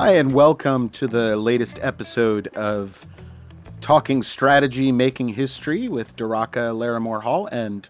Hi, and welcome to the latest episode of Talking Strategy, Making History with Daraka Larimore Hall and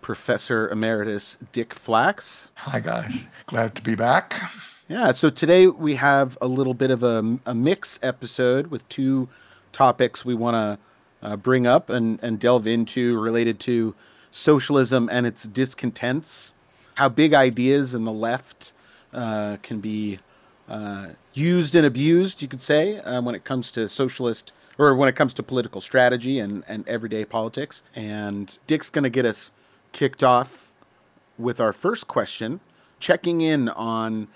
Professor Emeritus Dick Flacks. Hi, guys. Glad to be back. Yeah, so today we have a little bit of a, a mix episode with two topics we want to uh, bring up and, and delve into related to socialism and its discontents, how big ideas in the left uh, can be uh, used and abused, you could say, uh, when it comes to socialist or when it comes to political strategy and, and everyday politics. And Dick's going to get us kicked off with our first question, checking in on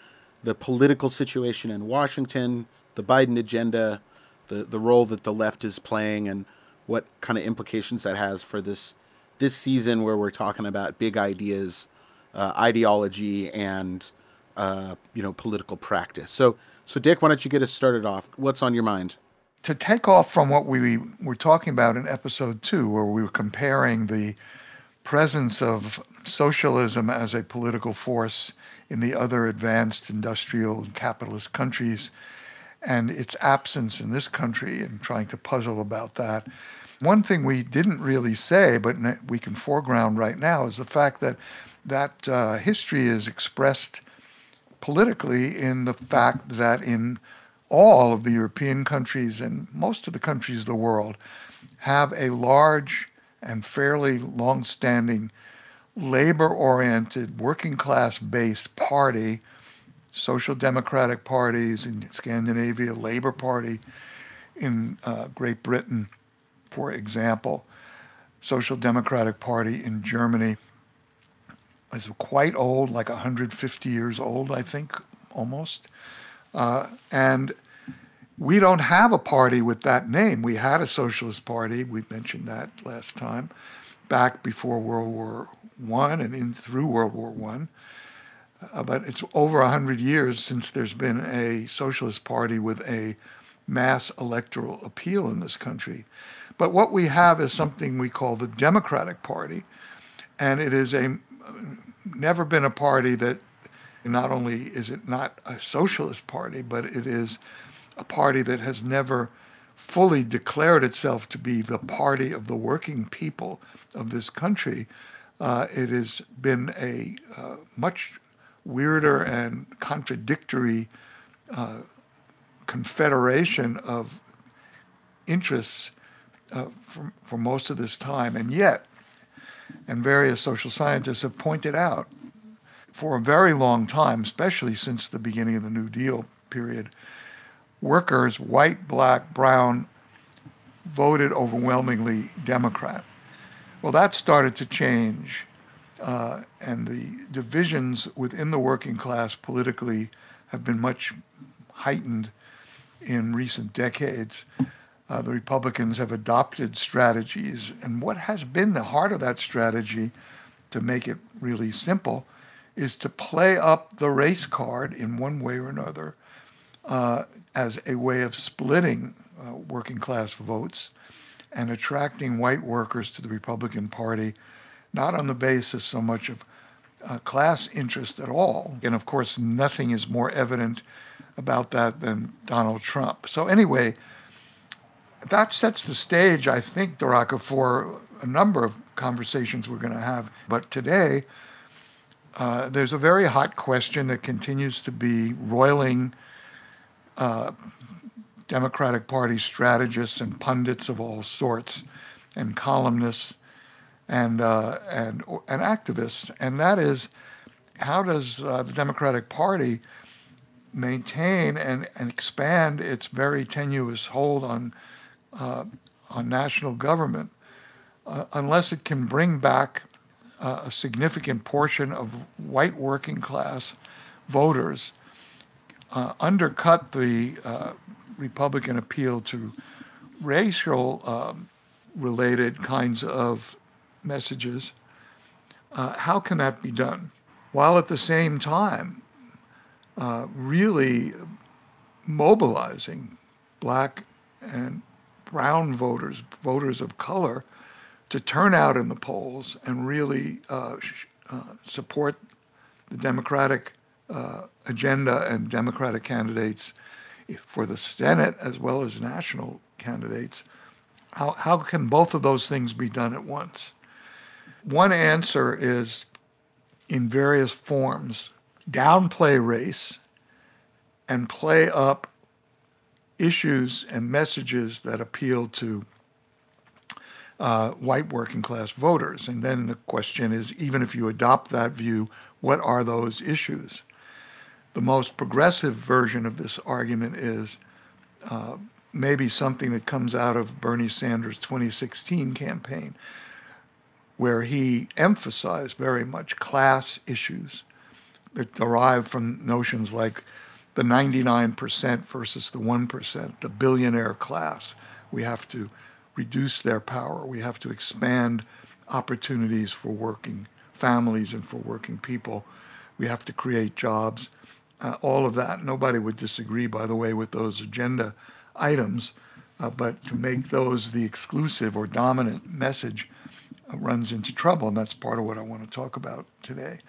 the political situation in Washington, the Biden agenda, the, the role that the left is playing, and what kind of implications that has for this this season where we're talking about big ideas, uh, ideology, and uh, you know political practice. So, so Dick, why don't you get us started off? What's on your mind? To take off from what we were talking about in episode two, where we were comparing the presence of socialism as a political force in the other advanced industrial and capitalist countries and its absence in this country and trying to puzzle about that. One thing we didn't really say, but we can foreground right now, is the fact that that uh, history is expressed politically in the fact that in all of the European countries and most of the countries of the world have a large and fairly long standing labor oriented, working class based party, social democratic parties in Scandinavia, Labour Party in uh, Great Britain, for example, Social Democratic Party in Germany is quite old, like 150 years old, I think, almost. Uh, and we don't have a party with that name. We had a socialist party. We mentioned that last time, back before World War One and in through World War One. Uh, but it's over hundred years since there's been a socialist party with a mass electoral appeal in this country. But what we have is something we call the Democratic Party, and it is a never been a party that not only is it not a socialist party, but it is a party that has never fully declared itself to be the party of the working people of this country. Uh, it has been a uh, much weirder and contradictory uh, confederation of interests uh, for, for most of this time. And yet, and various social scientists have pointed out for a very long time, especially since the beginning of the New Deal period, workers, white, black, brown, voted overwhelmingly Democrat. Well, that started to change, uh, and the divisions within the working class politically have been much heightened in recent decades. Uh, the Republicans have adopted strategies, and what has been the heart of that strategy, to make it really simple, is to play up the race card in one way or another uh, as a way of splitting uh, working class votes and attracting white workers to the Republican Party, not on the basis so much of uh, class interest at all. And of course, nothing is more evident about that than Donald Trump. So, anyway, that sets the stage, I think, Daraka, for a number of conversations we're going to have. But today, uh, there's a very hot question that continues to be roiling uh, Democratic Party strategists and pundits of all sorts, and columnists, and uh, and and activists, and that is, how does uh, the Democratic Party maintain and, and expand its very tenuous hold on uh, on national government uh, unless it can bring back uh, a significant portion of white working class voters, uh, undercut the uh, Republican appeal to racial um, related kinds of messages. Uh, how can that be done? While at the same time, really mobilizing black and brown voters, voters of color, to turn out in the polls and really uh, uh, support the Democratic uh, agenda and Democratic candidates for the Senate as well as national candidates. How, how can both of those things be done at once? One answer is in various forms downplay race and play up issues and messages that appeal to uh, white working class voters. And then the question is even if you adopt that view, what are those issues? The most progressive version of this argument is uh, maybe something that comes out of Bernie Sanders' 2016 campaign, where he emphasized very much class issues that derive from notions like the 99% versus the 1%, the billionaire class. We have to reduce their power. We have to expand opportunities for working families and for working people. We have to create jobs. Uh, all of that. Nobody would disagree, by the way, with those agenda items. Uh, but to make those the exclusive or dominant message uh, runs into trouble. And that's part of what I want to talk about today.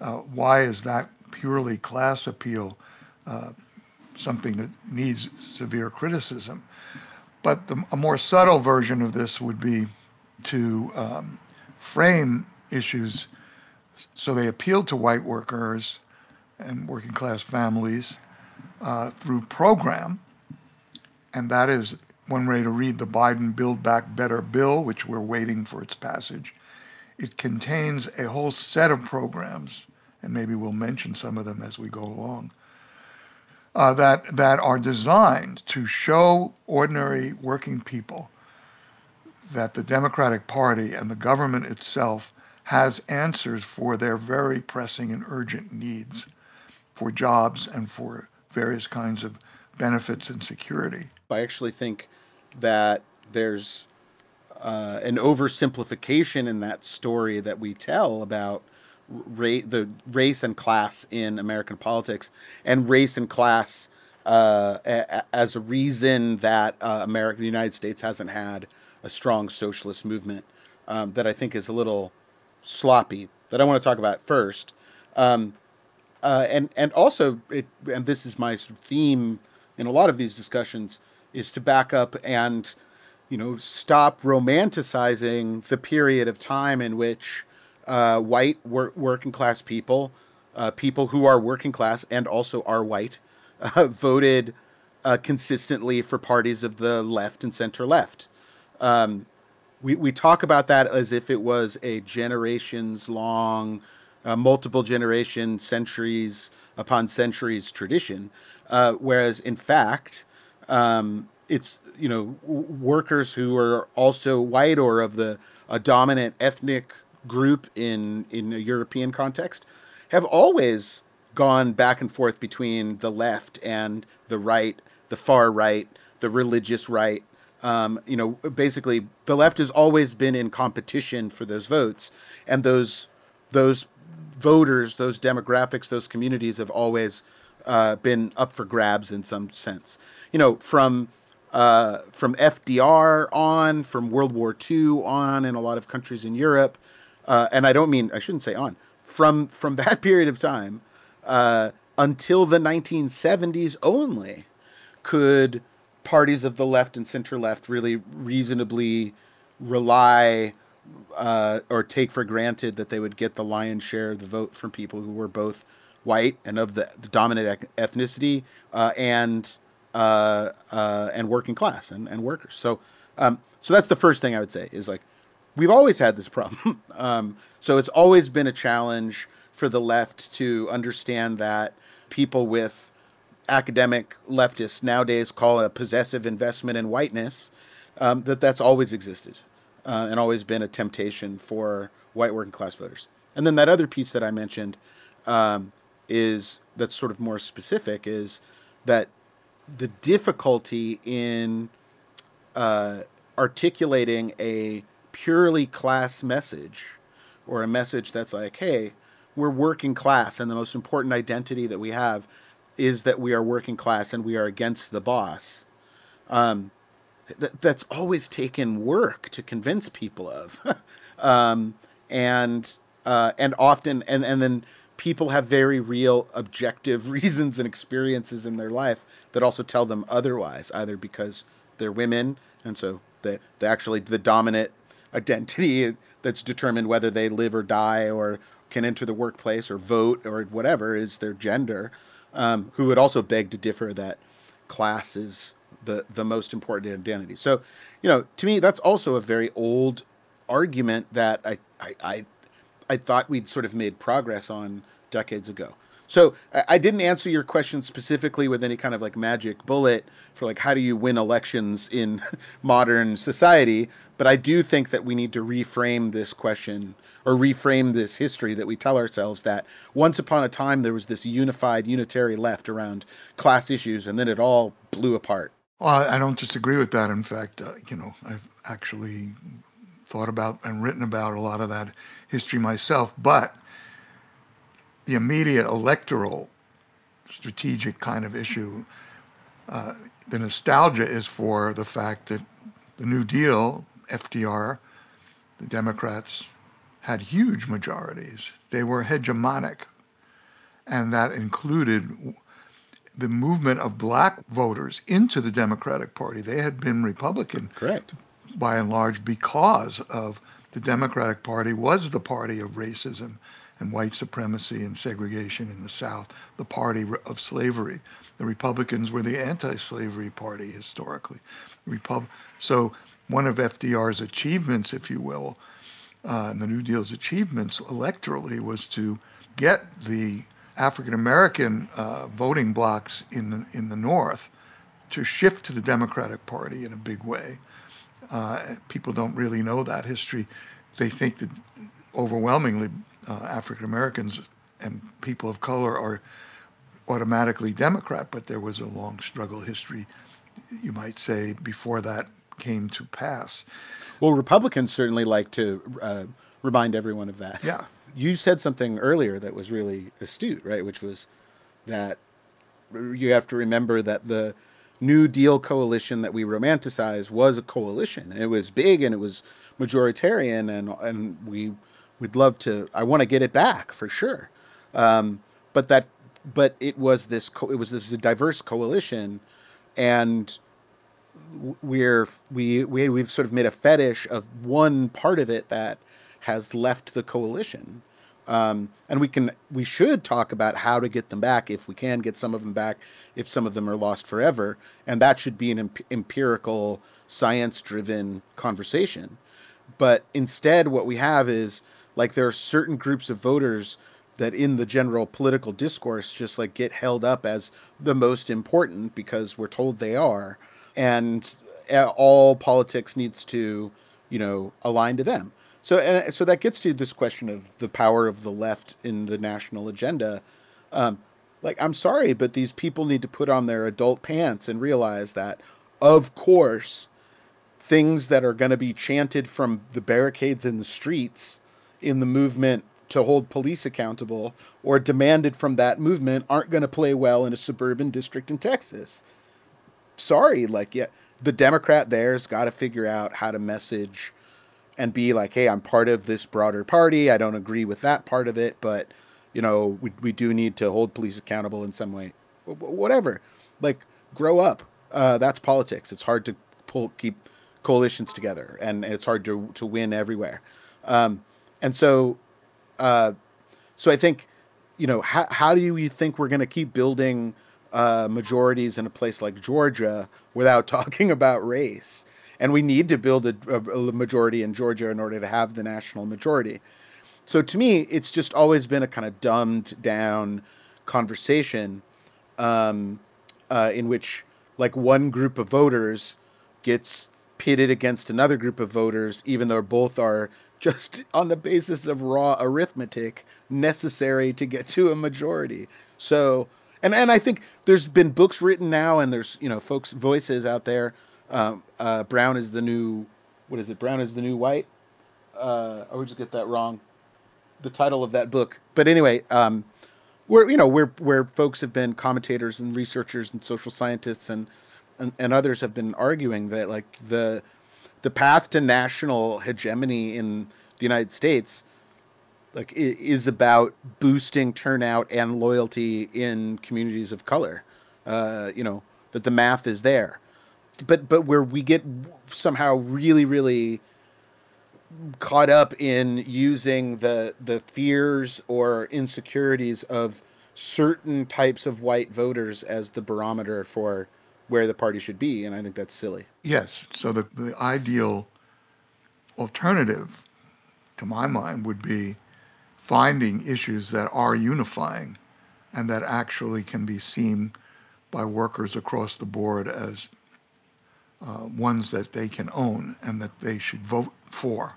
Uh, why is that purely class appeal uh, something that needs severe criticism. But the, a more subtle version of this would be to um, frame issues so they appeal to white workers and working class families uh, through program. And that is one way to read the Biden Build Back Better bill, which we're waiting for its passage. It contains a whole set of programs, and maybe we'll mention some of them as we go along, uh, that, that are designed to show ordinary working people that the Democratic Party and the government itself has answers for their very pressing and urgent needs for jobs and for various kinds of benefits and security. I actually think that there's uh, an oversimplification in that story that we tell about ra- the race and class in American politics, and race and class uh, a- as a reason that uh, America, the United States, hasn't had a strong socialist movement. Um, that I think is a little sloppy. That I want to talk about first, um, uh, and and also it, and this is my sort of theme in a lot of these discussions is to back up and you know stop romanticizing the period of time in which uh, white work, working class people, uh, people who are working class and also are white, uh, voted uh, consistently for parties of the left and center left. Um, we, we talk about that as if it was a generations long, uh, multiple generation, centuries upon centuries tradition, uh, whereas in fact, um, it's you know workers who are also white or of the a dominant ethnic group in in a European context have always gone back and forth between the left and the right, the far right, the religious right. Um, you know, basically, the left has always been in competition for those votes, and those those voters, those demographics, those communities have always uh, been up for grabs in some sense. You know, from uh, from FDR on, from World War II on, in a lot of countries in Europe, uh, and I don't mean I shouldn't say on from from that period of time uh, until the 1970s only could parties of the left and center left really reasonably rely uh, or take for granted that they would get the lion's share of the vote from people who were both white and of the, the dominant ethnicity uh, and uh, uh, and working class and, and workers. So um, so that's the first thing I would say is like we've always had this problem. um, so it's always been a challenge for the left to understand that people with academic leftists nowadays call a possessive investment in whiteness, um, that that's always existed uh, and always been a temptation for white working class voters. And then that other piece that I mentioned um, is that's sort of more specific is that the difficulty in uh, articulating a purely class message or a message that's like, hey, we're working class and the most important identity that we have is that we are working class and we are against the boss. Um, th- that's always taken work to convince people of. um, and uh, and often and, and then people have very real objective reasons and experiences in their life that also tell them otherwise, either because they're women and so the, the actually the dominant identity that's determined whether they live or die or can enter the workplace or vote or whatever is their gender, um, who would also beg to differ that class is the, the most important identity. So, you know, to me, that's also a very old argument that I, I, I, I thought we'd sort of made progress on decades ago. So I didn't answer your question specifically with any kind of like magic bullet for like how do you win elections in modern society, but I do think that we need to reframe this question or reframe this history that we tell ourselves that once upon a time there was this unified unitary left around class issues and then it all blew apart. Well, I don't disagree with that. In fact, uh, you know, I've actually thought about and written about a lot of that history myself, but the immediate electoral strategic kind of issue. Uh, the nostalgia is for the fact that the New Deal, FDR, the Democrats had huge majorities. They were hegemonic. And that included the movement of black voters into the Democratic Party. They had been Republican. Correct. By and large, because of the Democratic Party was the party of racism and white supremacy and segregation in the South, the party of slavery. The Republicans were the anti-slavery party historically. Repub- so one of FDR's achievements, if you will, uh, and the New Deal's achievements electorally was to get the African American uh, voting blocks in the, in the North to shift to the Democratic Party in a big way. Uh, people don't really know that history. They think that overwhelmingly uh, African Americans and people of color are automatically Democrat, but there was a long struggle history, you might say, before that came to pass. Well, Republicans certainly like to uh, remind everyone of that. Yeah. You said something earlier that was really astute, right? Which was that you have to remember that the New Deal coalition that we romanticize was a coalition. It was big and it was majoritarian, and and we we'd love to. I want to get it back for sure. Um, but that, but it was this. Co- it was this diverse coalition, and we're we we we've sort of made a fetish of one part of it that has left the coalition. Um, and we can we should talk about how to get them back if we can get some of them back if some of them are lost forever and that should be an emp- empirical science driven conversation but instead what we have is like there are certain groups of voters that in the general political discourse just like get held up as the most important because we're told they are and uh, all politics needs to you know align to them. So and so that gets to this question of the power of the left in the national agenda. Um, like i'm sorry but these people need to put on their adult pants and realize that of course things that are going to be chanted from the barricades in the streets in the movement to hold police accountable or demanded from that movement aren't going to play well in a suburban district in Texas. Sorry, like yeah, the Democrat there's got to figure out how to message and be like, "Hey, I'm part of this broader party. I don't agree with that part of it, but you know, we we do need to hold police accountable in some way." Whatever. Like grow up. Uh, that's politics. It's hard to pull keep coalitions together and it's hard to to win everywhere. Um, and so, uh, so I think, you know, how, how do you think we're going to keep building uh, majorities in a place like Georgia without talking about race? And we need to build a, a, majority in Georgia in order to have the national majority. So to me, it's just always been a kind of dumbed down conversation um, uh, in which, like, one group of voters gets pitted against another group of voters, even though both are just on the basis of raw arithmetic necessary to get to a majority. So, and and I think there's been books written now, and there's you know folks' voices out there. Um, uh, Brown is the new, what is it? Brown is the new white. Uh, I would just get that wrong. The title of that book, but anyway, um, where you know where where folks have been commentators and researchers and social scientists and, and and others have been arguing that like the the path to national hegemony in the United States like is about boosting turnout and loyalty in communities of color. Uh, you know that the math is there, but but where we get somehow really really caught up in using the the fears or insecurities of certain types of white voters as the barometer for where the party should be, and I think that's silly. Yes. So the, the ideal alternative, to my mind, would be finding issues that are unifying and that actually can be seen by workers across the board as uh, ones that they can own and that they should vote for.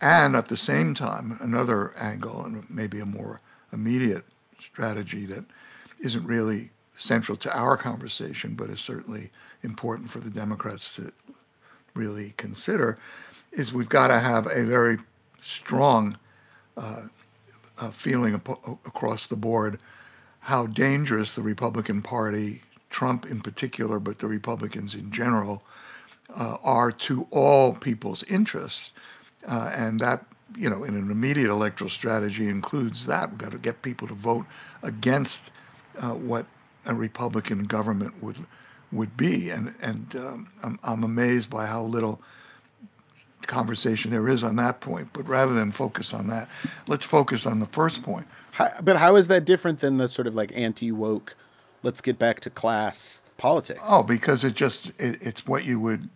And at the same time, another angle, and maybe a more immediate strategy that isn't really central to our conversation, but is certainly important for the Democrats to really consider, is we've got to have a very strong uh, uh, feeling ap- across the board how dangerous the Republican Party, Trump in particular, but the Republicans in general, uh, are to all people's interests. Uh, and that, you know, in an immediate electoral strategy includes that. We've got to get people to vote against uh, what a Republican government would would be. And and um, I'm, I'm amazed by how little conversation there is on that point. But rather than focus on that, let's focus on the first point. How, but how is that different than the sort of like anti woke? Let's get back to class politics. Oh, because it just it, it's what you would,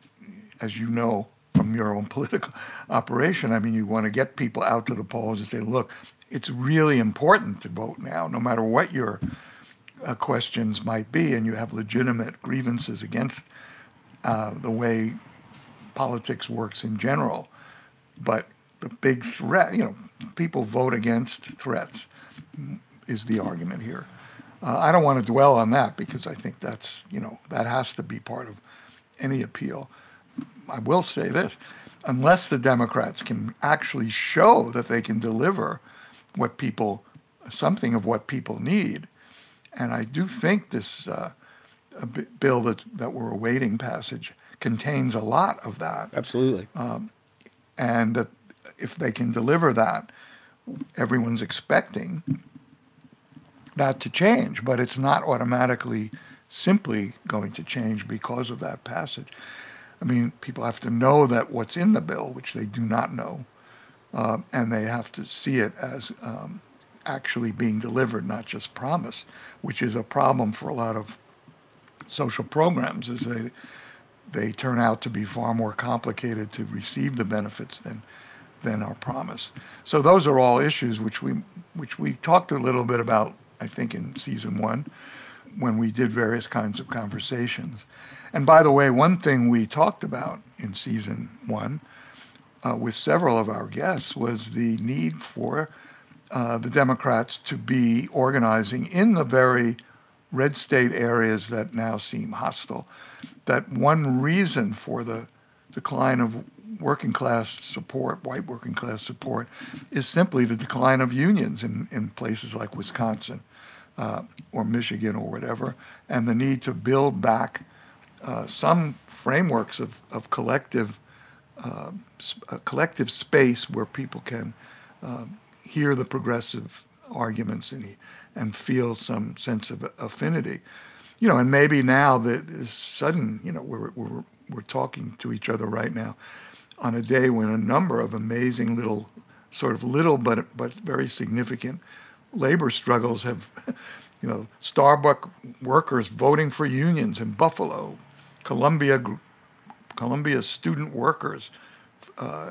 as you know from your own political operation. I mean, you want to get people out to the polls and say, look, it's really important to vote now, no matter what your uh, questions might be, and you have legitimate grievances against uh, the way politics works in general. But the big threat, you know, people vote against threats, is the argument here. Uh, I don't want to dwell on that because I think that's, you know, that has to be part of any appeal. I will say this unless the Democrats can actually show that they can deliver what people, something of what people need, and I do think this uh, bill that, that we're awaiting passage contains a lot of that. Absolutely. Um, and that if they can deliver that, everyone's expecting that to change, but it's not automatically simply going to change because of that passage. I mean, people have to know that what's in the bill, which they do not know, uh, and they have to see it as um, actually being delivered, not just promise, which is a problem for a lot of social programs, is they they turn out to be far more complicated to receive the benefits than than are promised. So those are all issues which we which we talked a little bit about, I think, in season one, when we did various kinds of conversations. And by the way, one thing we talked about in season one uh, with several of our guests was the need for uh, the Democrats to be organizing in the very red state areas that now seem hostile. That one reason for the decline of working class support, white working class support, is simply the decline of unions in, in places like Wisconsin uh, or Michigan or whatever, and the need to build back uh, some frameworks of, of collective uh, collective space where people can um, hear the progressive arguments and and feel some sense of affinity, you know. And maybe now that sudden, you know, we're we're we're talking to each other right now on a day when a number of amazing little, sort of little but but very significant labor struggles have, you know, Starbucks workers voting for unions in Buffalo, Columbia, Columbia student workers uh,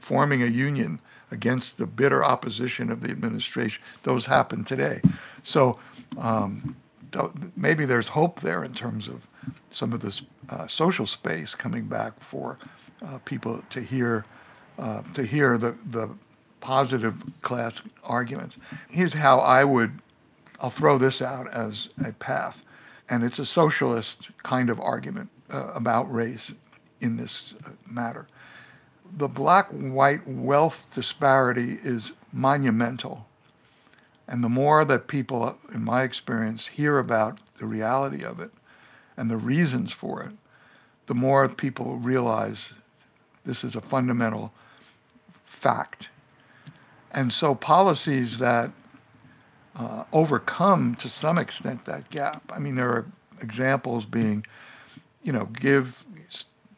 forming a union against the bitter opposition of the administration. Those happen today. So um, maybe there's hope there in terms of some of this uh, social space coming back for uh, people to hear uh, to hear the, the positive class arguments. Here's how I would I'll throw this out as a path, and it's a socialist kind of argument uh, about race in this uh, matter the black white wealth disparity is monumental. And the more that people, in my experience, hear about the reality of it and the reasons for it, the more people realize this is a fundamental fact. And so policies that uh, overcome to some extent that gap. I mean, there are examples being, you know, give,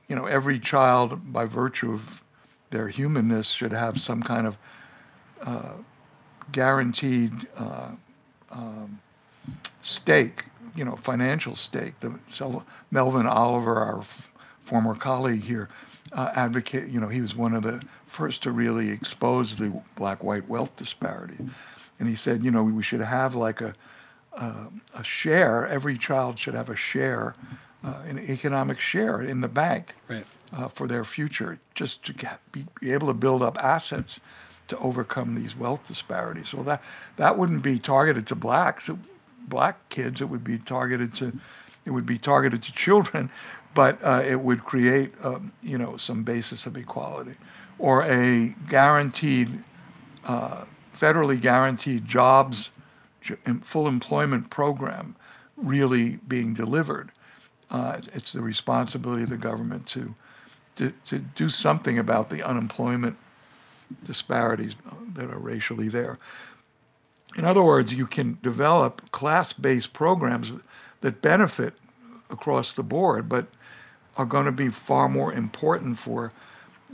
you know, every child by virtue of their humanness should have some kind of uh, guaranteed uh, um, stake, you know, financial stake. The, so Melvin Oliver, our f- former colleague here, uh, advocate. You know, he was one of the first to really expose the black-white wealth disparity, and he said, you know, we should have like a uh, a share. Every child should have a share, uh, an economic share in the bank right. Uh, for their future, just to get, be, be able to build up assets to overcome these wealth disparities. So that that wouldn't be targeted to blacks, black kids. It would be targeted to, it would be targeted to children, but uh, it would create, um, you know, some basis of equality, or a guaranteed, uh, federally guaranteed jobs, full employment program, really being delivered. Uh, it's the responsibility of the government to, to to do something about the unemployment disparities that are racially there. In other words, you can develop class based programs that benefit across the board, but are going to be far more important for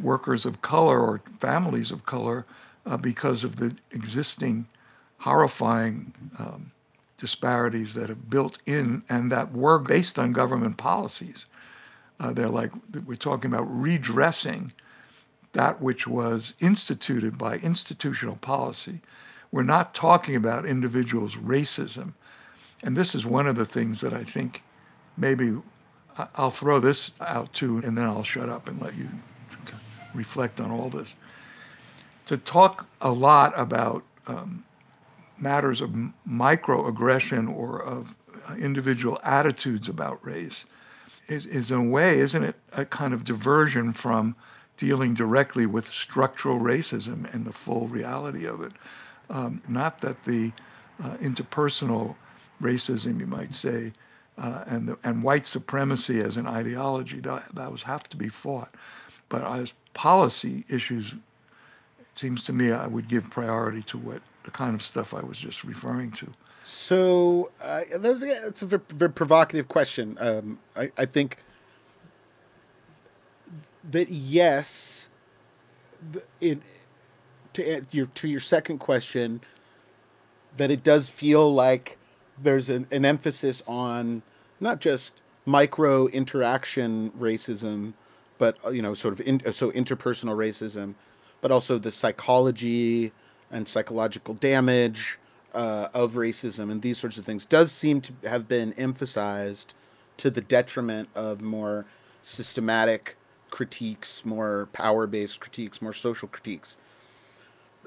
workers of color or families of color uh, because of the existing horrifying um, disparities that have built in and that were based on government policies. Uh, they're like, we're talking about redressing that which was instituted by institutional policy. We're not talking about individuals' racism. And this is one of the things that I think maybe I'll throw this out too, and then I'll shut up and let you reflect on all this. To talk a lot about um, matters of microaggression or of uh, individual attitudes about race is, is, in a way, isn't it, a kind of diversion from dealing directly with structural racism and the full reality of it. Um, not that the uh, interpersonal racism, you might say, uh, and the, and white supremacy as an ideology that that was have to be fought, but as policy issues, it seems to me I would give priority to what the kind of stuff I was just referring to. So uh, that's a very, provocative question. Um, I, I think that yes, it to your to your second question, that it does feel like there's an, an emphasis on not just micro interaction racism, but uh, you know, sort of in, so interpersonal racism, but also the psychology and psychological damage uh, of racism and these sorts of things does seem to have been emphasized to the detriment of more systematic critiques, more power based critiques, more social critiques.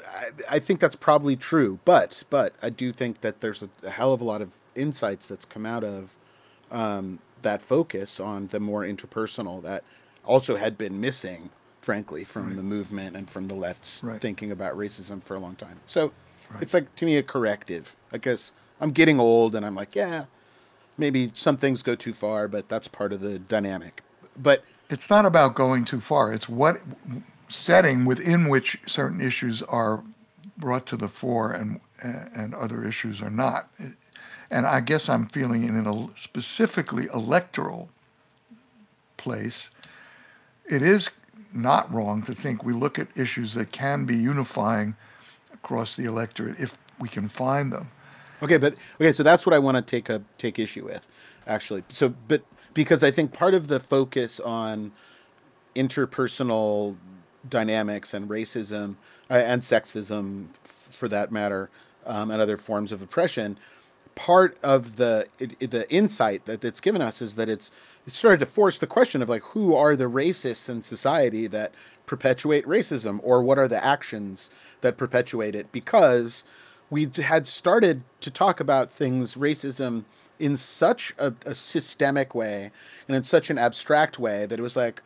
I, I, think that's probably true, but but I do think that there's a, a hell of a lot of insights that's come out of um, that focus on the more interpersonal that also had been missing, frankly, from right. the movement and from the left's right. thinking about racism for a long time. So right. it's like to me a corrective. I guess I'm getting old, and I'm like, yeah, maybe some things go too far, but that's part of the dynamic. But it's not about going too far. It's what setting within which certain issues are brought to the fore and and other issues are not. And I guess I'm feeling in a specifically electoral place, it is not wrong to think we look at issues that can be unifying across the electorate if we can find them. Okay, but okay, so that's what I want to take a take issue with, actually. So, but because I think part of the focus on interpersonal dynamics and racism uh, and sexism, for that matter, um, and other forms of oppression, part of the it, the insight that it's given us is that it's it started to force the question of like who are the racists in society that perpetuate racism or what are the actions that perpetuate it? Because we had started to talk about things racism in such a, a systemic way and in such an abstract way that it was like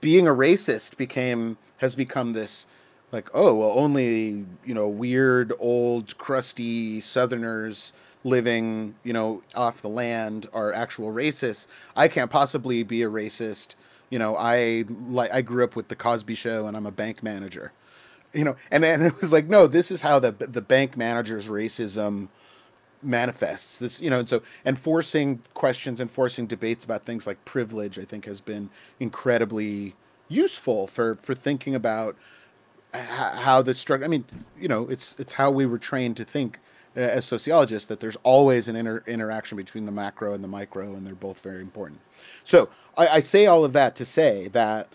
being a racist became has become this like oh well only you know weird old crusty southerners living you know off the land are actual racists i can't possibly be a racist you know i like i grew up with the cosby show and i'm a bank manager you know, and and it was like, no, this is how the the bank manager's racism manifests. This, you know, and so and forcing questions and forcing debates about things like privilege, I think, has been incredibly useful for for thinking about how the structure. I mean, you know, it's it's how we were trained to think Uh, as sociologists that there's always an inter- interaction between the macro and the micro, and they're both very important. So I, I say all of that to say that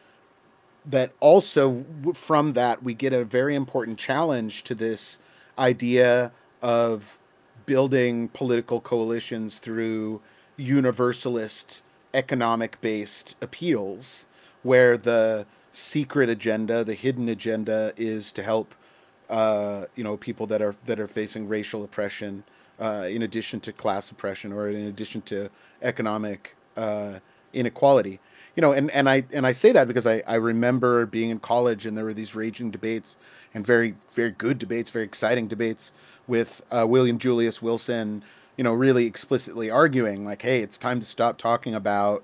that also from that we get a very important challenge to this idea of building political coalitions through universalist economic based appeals where the secret agenda the hidden agenda is to help uh, you know people that are that are facing racial oppression uh, in addition to class oppression or in addition to economic uh, inequality you know, and, and I and I say that because I, I remember being in college and there were these raging debates and very very good debates, very exciting debates with uh, William Julius Wilson, you know, really explicitly arguing like, hey, it's time to stop talking about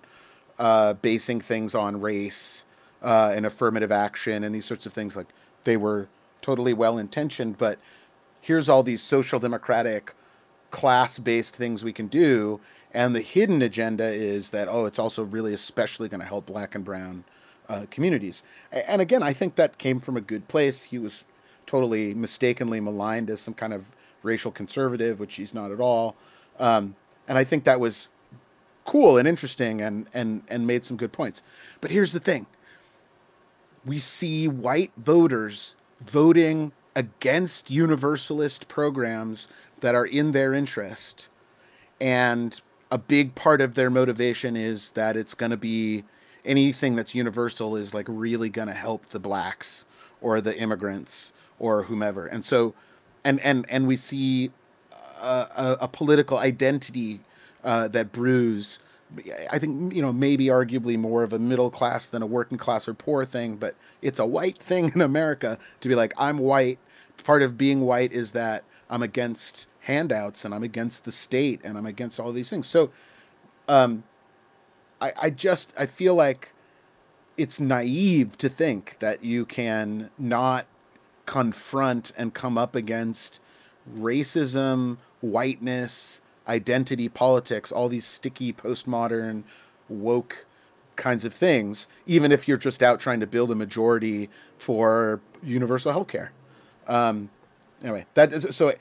uh, basing things on race and affirmative action and these sorts of things. Like they were totally well intentioned, but here's all these social democratic class based things we can do and the hidden agenda is that, oh, it's also really especially going to help black and brown uh, communities. And again, I think that came from a good place. He was totally mistakenly maligned as some kind of racial conservative, which he's not at all. Um, and I think that was cool and interesting and, and, and made some good points. But here's the thing we see white voters voting against universalist programs that are in their interest. And a big part of their motivation is that it's going to be anything that's universal is like really going to help the blacks or the immigrants or whomever. And so, and and and we see a, a, a political identity uh, that brews. I think you know maybe arguably more of a middle class than a working class or poor thing, but it's a white thing in America to be like I'm white. Part of being white is that I'm against handouts and I'm against the state and I'm against all these things. So um, I, I just I feel like it's naive to think that you can not confront and come up against racism, whiteness, identity politics, all these sticky postmodern woke kinds of things, even if you're just out trying to build a majority for universal health care. Um, anyway, that is so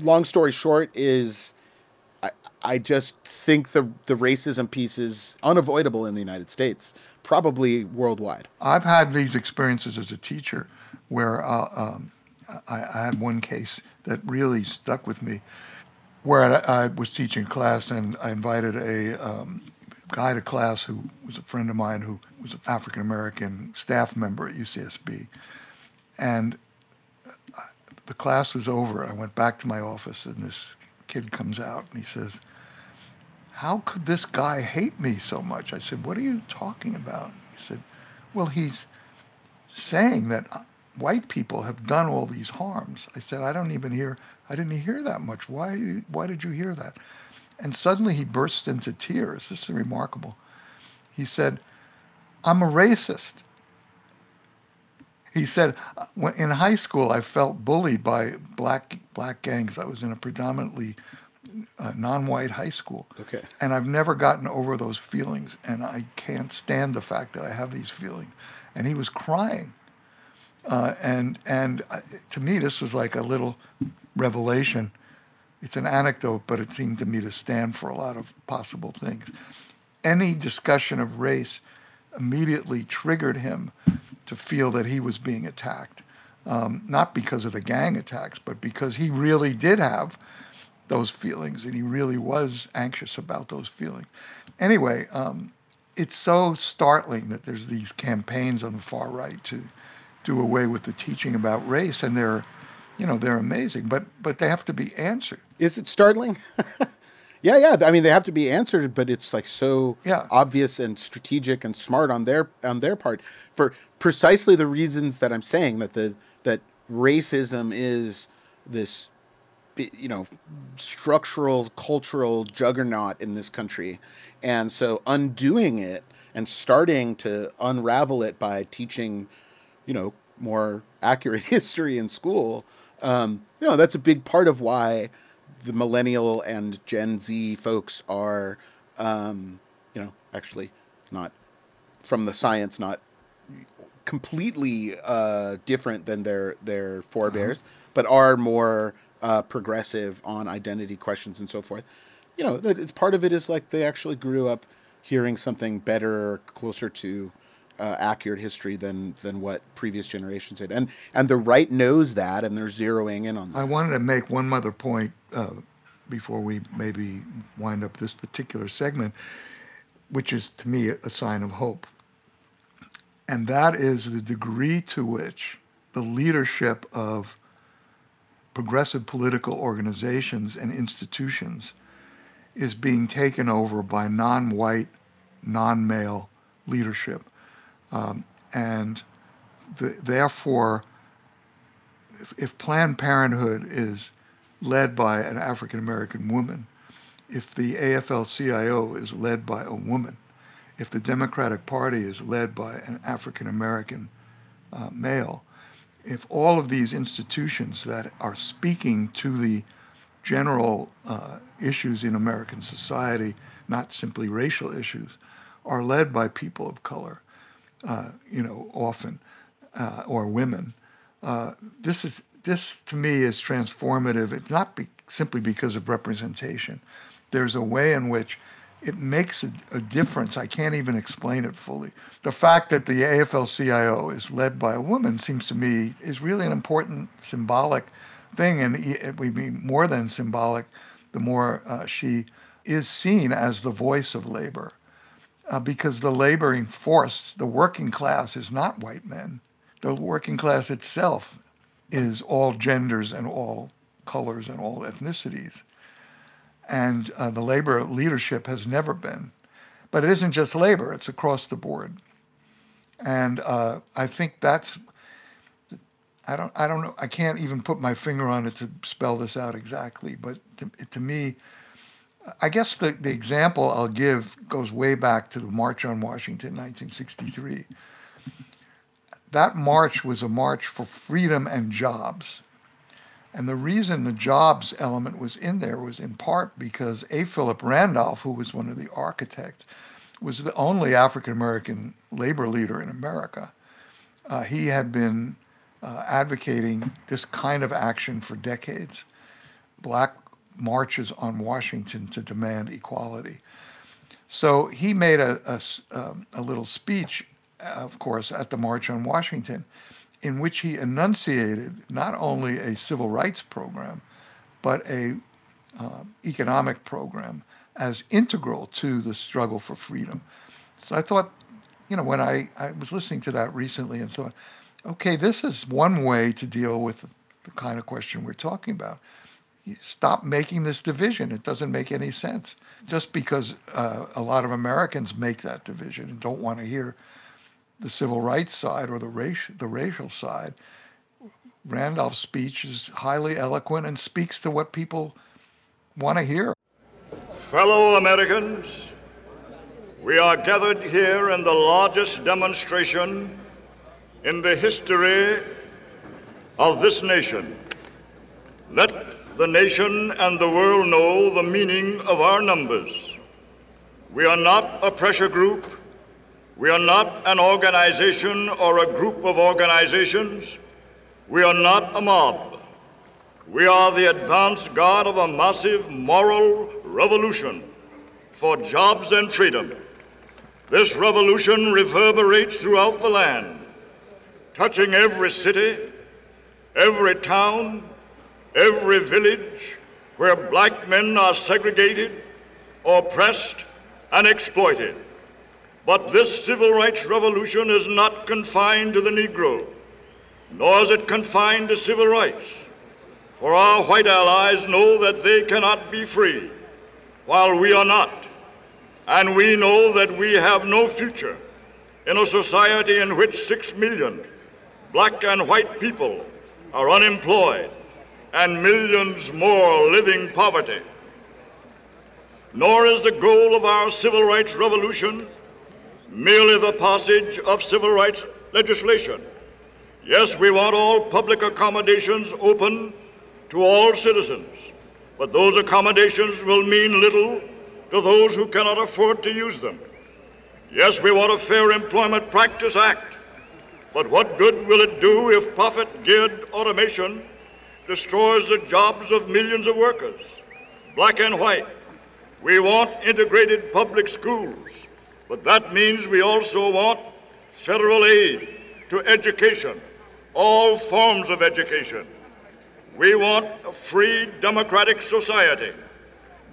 long story short is I, I just think the the racism piece is unavoidable in the United States, probably worldwide. I've had these experiences as a teacher where uh, um, I, I, had one case that really stuck with me, where I, I was teaching class and I invited a um, guy to class who was a friend of mine who was an African American staff member at UCSB, and the class was over. I went back to my office, and this kid comes out and he says, How could this guy hate me so much? I said, What are you talking about? He said, Well, he's saying that uh, white people have done all these harms. I said, I don't even hear, I didn't hear that much. Why, why did you hear that? And suddenly he bursts into tears. This is remarkable. He said, I'm a racist. He said, in high school, I felt bullied by black black gangs. I was in a predominantly uh, non-white high school. Okay. And I've never gotten over those feelings, and I can't stand the fact that I have these feelings. And he was crying, uh, and and uh, to me, this was like a little revelation. It's an anecdote, but it seemed to me to stand for a lot of possible things. Any discussion of race immediately triggered him to feel that he was being attacked. Um, not because of the gang attacks, but because he really did have those feelings and he really was anxious about those feelings. Anyway, um, it's so startling that there's these campaigns on the far right to do away with the teaching about race, and they're, you know, they're amazing, but but they have to be answered. Is it startling? Yeah, yeah. I mean, they have to be answered, but it's like so yeah. obvious and strategic and smart on their on their part for precisely the reasons that I'm saying that the that racism is this you know structural cultural juggernaut in this country and so undoing it and starting to unravel it by teaching you know more accurate history in school, um, you know, that's a big part of why the millennial and Gen Z folks are, um, you know, actually not from the science, not completely uh, different than their their forebears, uh-huh. but are more uh, progressive on identity questions and so forth. You know, that it's part of it is like they actually grew up hearing something better, closer to uh, accurate history than than what previous generations did, and and the right knows that, and they're zeroing in on that. I wanted to make one other point uh, before we maybe wind up this particular segment, which is to me a sign of hope, and that is the degree to which the leadership of progressive political organizations and institutions is being taken over by non-white, non-male leadership um, and the, therefore, if, if Planned Parenthood is led by an African American woman, if the AFL CIO is led by a woman, if the Democratic Party is led by an African American uh, male, if all of these institutions that are speaking to the general uh, issues in American society, not simply racial issues, are led by people of color, uh, you know, often, uh, or women. Uh, this is this to me is transformative. It's not be, simply because of representation. There's a way in which it makes a, a, difference. I can't even explain it fully. The fact that the AFL-CIO is led by a woman seems to me is really an important symbolic thing, and it would be more than symbolic. The more uh, she is seen as the voice of labor, uh, because the laboring force, the working class, is not white men. The working class itself is all genders and all colors and all ethnicities. And uh, the labor leadership has never been. But it isn't just labor, it's across the board. And uh, I think that's, I don't, I don't know, I can't even put my finger on it to spell this out exactly, but to, to me, I guess the, the example I'll give goes way back to the March on Washington, 1963. That march was a march for freedom and jobs. And the reason the jobs element was in there was in part because A. Philip Randolph, who was one of the architects, was the only African American labor leader in America. Uh, he had been uh, advocating this kind of action for decades. Black marches on Washington to demand equality. So he made a, a, um, a, little speech, of course, at the March on Washington, in which he enunciated not only a civil rights program, but a uh, economic program as integral to the struggle for freedom. So I thought, you know, when I, I was listening to that recently and thought, okay, this is one way to deal with the kind of question we're talking about stop making this division. It doesn't make any sense. Just because uh, a lot of Americans make that division and don't want to hear the civil rights side or the racial the racial side, Randolph's speech is highly eloquent and speaks to what people want to hear. Fellow Americans, we are gathered here in the largest demonstration in the history of this nation. Let the nation and the world know the meaning of our numbers. We are not a pressure group. We are not an organization or a group of organizations. We are not a mob. We are the advance guard of a massive moral revolution for jobs and freedom. This revolution reverberates throughout the land, touching every city, every town, every village where black men are segregated, oppressed, and exploited. But this civil rights revolution is not confined to the Negro, nor is it confined to civil rights. For our white allies know that they cannot be free while we are not. And we know that we have no future in a society in which six million black and white people are unemployed, and millions more living poverty. Nor is the goal of our civil rights revolution merely the passage of civil rights legislation. Yes, we want all public accommodations open to all citizens, but those accommodations will mean little to those who cannot afford to use them. Yes, we want a Fair Employment Practice Act, but what good will it do if profit geared automation destroys the jobs of millions of workers, black and white? We want integrated public schools, but that means we also want federal aid to education, all forms of education. We want a free democratic society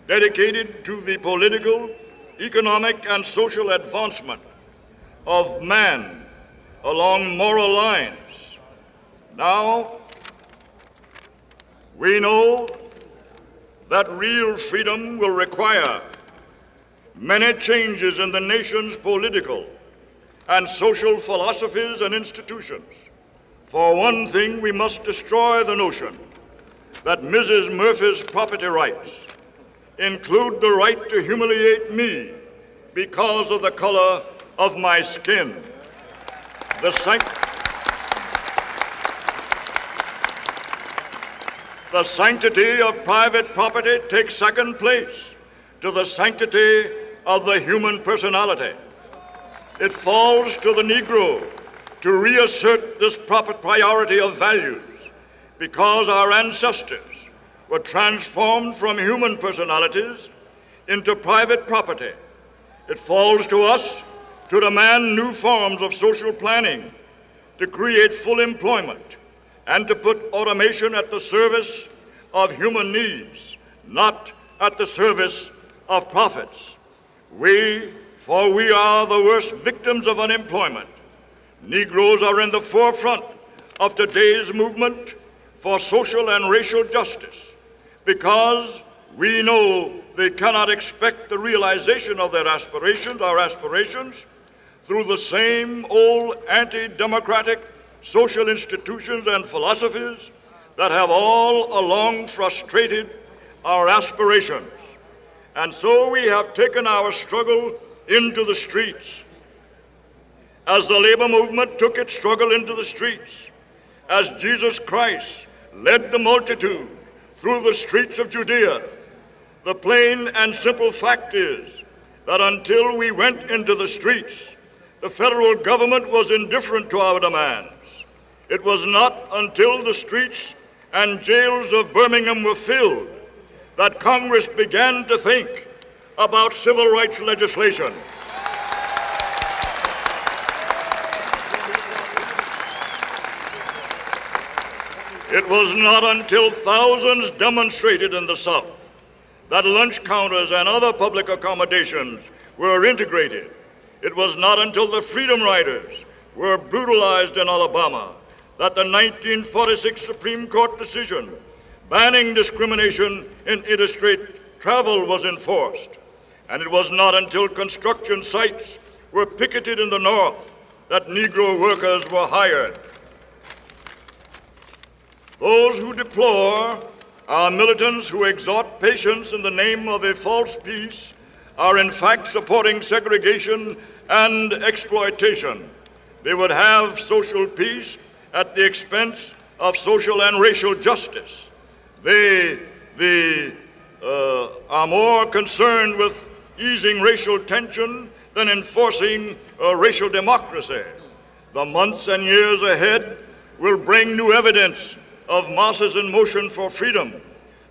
dedicated to the political, economic, and social advancement of man along moral lines. Now, we know that real freedom will require many changes in the nation's political and social philosophies and institutions. For one thing, we must destroy the notion that Mrs. Murphy's property rights include the right to humiliate me because of the color of my skin. The, sanct- the sanctity of private property takes second place to the sanctity of the human personality. It falls to the Negro to reassert this proper priority of values because our ancestors were transformed from human personalities into private property. It falls to us to demand new forms of social planning, to create full employment, and to put automation at the service of human needs, not at the service of profits. We, for we are the worst victims of unemployment. Negroes are in the forefront of today's movement for social and racial justice because we know they cannot expect the realization of their aspirations, our aspirations, through the same old anti democratic social institutions and philosophies that have all along frustrated our aspirations. And so we have taken our struggle into the streets. As the labor movement took its struggle into the streets, as Jesus Christ led the multitude through the streets of Judea, the plain and simple fact is that until we went into the streets, the federal government was indifferent to our demands. It was not until the streets and jails of Birmingham were filled that Congress began to think about civil rights legislation. It was not until thousands demonstrated in the South that lunch counters and other public accommodations were integrated. It was not until the Freedom Riders were brutalized in Alabama that the 1946 Supreme Court decision banning discrimination in interstate travel was enforced. And it was not until construction sites were picketed in the North that Negro workers were hired. Those who deplore our militants who exhort patience in the name of a false peace are in fact supporting segregation and exploitation. They would have social peace at the expense of social and racial justice. They, they uh, are more concerned with easing racial tension than enforcing uh, racial democracy. The months and years ahead will bring new evidence of masses in motion for freedom.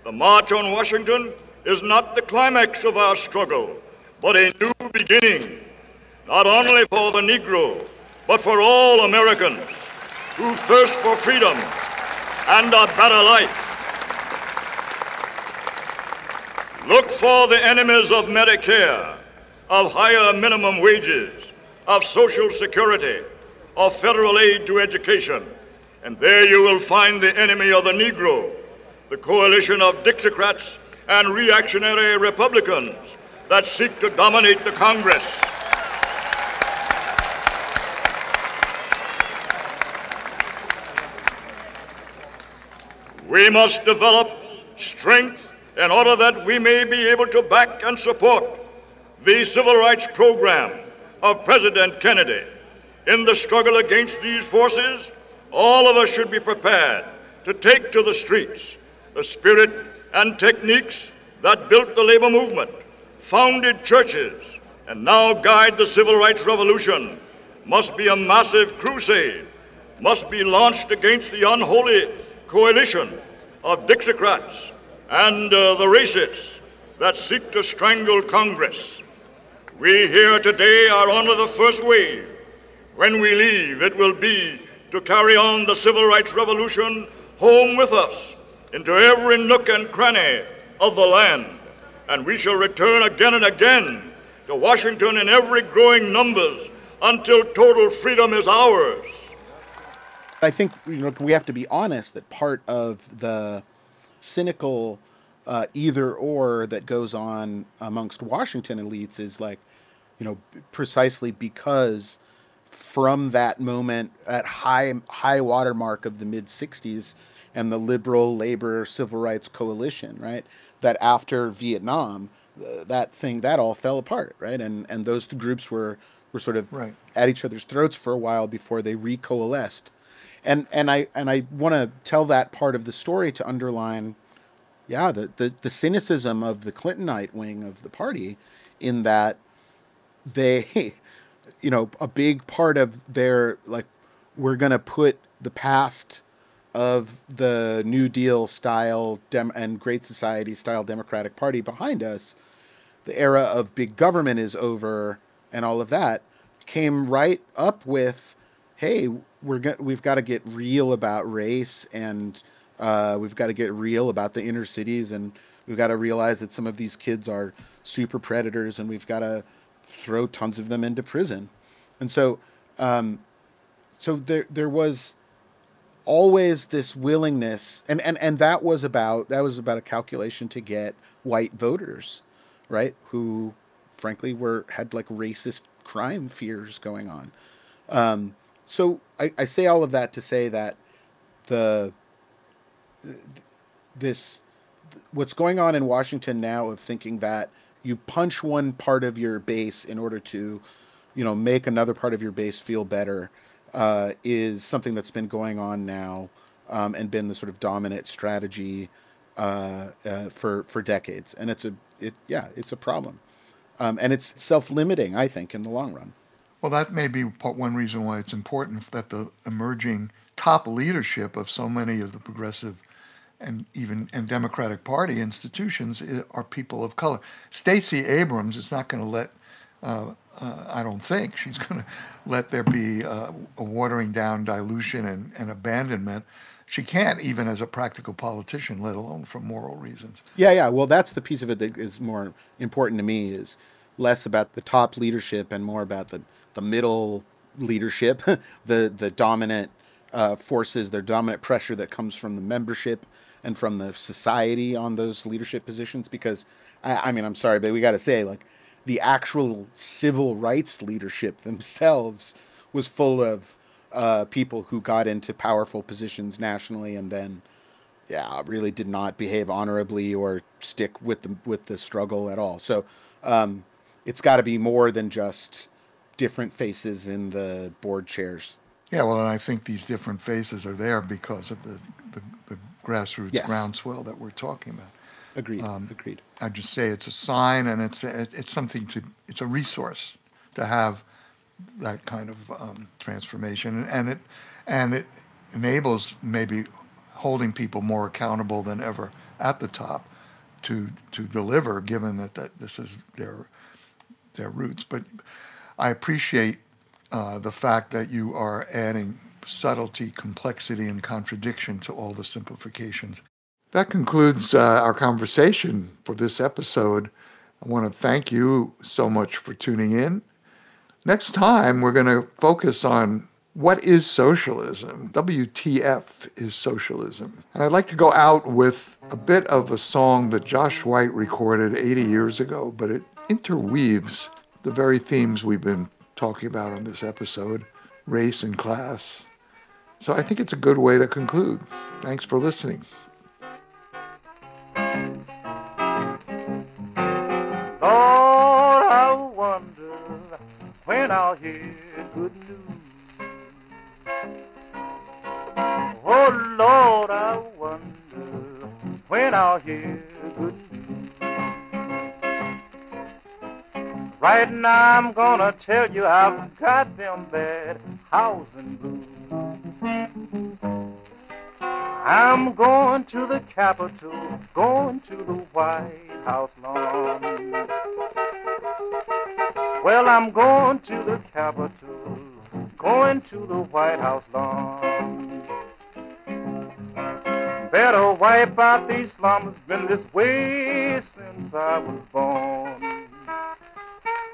The March on Washington is not the climax of our struggle, but a new beginning, not only for the Negro, but for all Americans who thirst for freedom and a better life. Look for the enemies of Medicare, of higher minimum wages, of Social Security, of federal aid to education. And there you will find the enemy of the Negro, the coalition of Dixiecrats and reactionary Republicans that seek to dominate the Congress. We must develop strength in order that we may be able to back and support the civil rights program of President Kennedy. In the struggle against these forces, all of us should be prepared to take to the streets the spirit and techniques that built the labor movement, founded churches, and now guide the civil rights revolution must be a massive crusade, must be launched against the unholy coalition of Dixiecrats and uh, the racists that seek to strangle Congress. We here today are under the first wave. When we leave, it will be to carry on the civil rights revolution home with us into every nook and cranny of the land. And we shall return again and again to Washington in every growing numbers until total freedom is ours. I think you know we have to be honest that part of the cynical uh, either or that goes on amongst Washington elites is like, you know, precisely because from that moment at high high watermark of the mid 60s and the liberal labor civil rights coalition right that after vietnam uh, that thing that all fell apart right and and those groups were were sort of right. at each other's throats for a while before they recoalesced and and i and i want to tell that part of the story to underline yeah the, the the cynicism of the clintonite wing of the party in that they you know, a big part of their like we're to put the past of the New Deal style dem- and Great Society style Democratic Party behind us. The era of big government is over, and all of that came right up with, hey, we're go- we've got to get real about race, and uh, we've got to get real about the inner cities, and we've got to realize that some of these kids are super predators, and we've got to throw tons of them into prison. And so, um, so there there was always this willingness, and, and, and that was about that was about a calculation to get white voters, right? Who, frankly, were had like racist crime fears going on. Um, so I, I say all of that to say that the this what's going on in Washington now of thinking that you punch one part of your base in order to you know make another part of your base feel better uh, is something that's been going on now um, and been the sort of dominant strategy uh, uh, for for decades and it's a it yeah it's a problem um, and it's self-limiting I think in the long run. Well, that may be one reason why it's important that the emerging top leadership of so many of the progressive and even and Democratic Party institutions are people of color. Stacey Abrams is not going to let uh, uh, I don't think she's going to let there be uh, a watering down, dilution, and, and abandonment. She can't, even as a practical politician, let alone for moral reasons. Yeah, yeah. Well, that's the piece of it that is more important to me is less about the top leadership and more about the, the middle leadership, the the dominant uh, forces, their dominant pressure that comes from the membership and from the society on those leadership positions. Because I, I mean, I'm sorry, but we got to say, like, the actual civil rights leadership themselves was full of uh, people who got into powerful positions nationally and then yeah really did not behave honorably or stick with the with the struggle at all so um, it's got to be more than just different faces in the board chairs yeah well and i think these different faces are there because of the the, the grassroots yes. groundswell that we're talking about Agreed. Um, Agreed. I just say it's a sign, and it's it's something to it's a resource to have that kind of um, transformation, and it and it enables maybe holding people more accountable than ever at the top to to deliver, given that, that this is their their roots. But I appreciate uh, the fact that you are adding subtlety, complexity, and contradiction to all the simplifications. That concludes uh, our conversation for this episode. I want to thank you so much for tuning in. Next time, we're going to focus on what is socialism? WTF is socialism? And I'd like to go out with a bit of a song that Josh White recorded 80 years ago, but it interweaves the very themes we've been talking about on this episode race and class. So I think it's a good way to conclude. Thanks for listening. Lord, I wonder when I'll hear good news. Oh, Lord, I wonder when I'll hear good news. Right now I'm gonna tell you I've got them bad housing blues. I'm going to the Capitol, going to the White House lawn. Well, I'm going to the Capitol, going to the White House lawn. Better wipe out these slums, been this way since I was born. Ha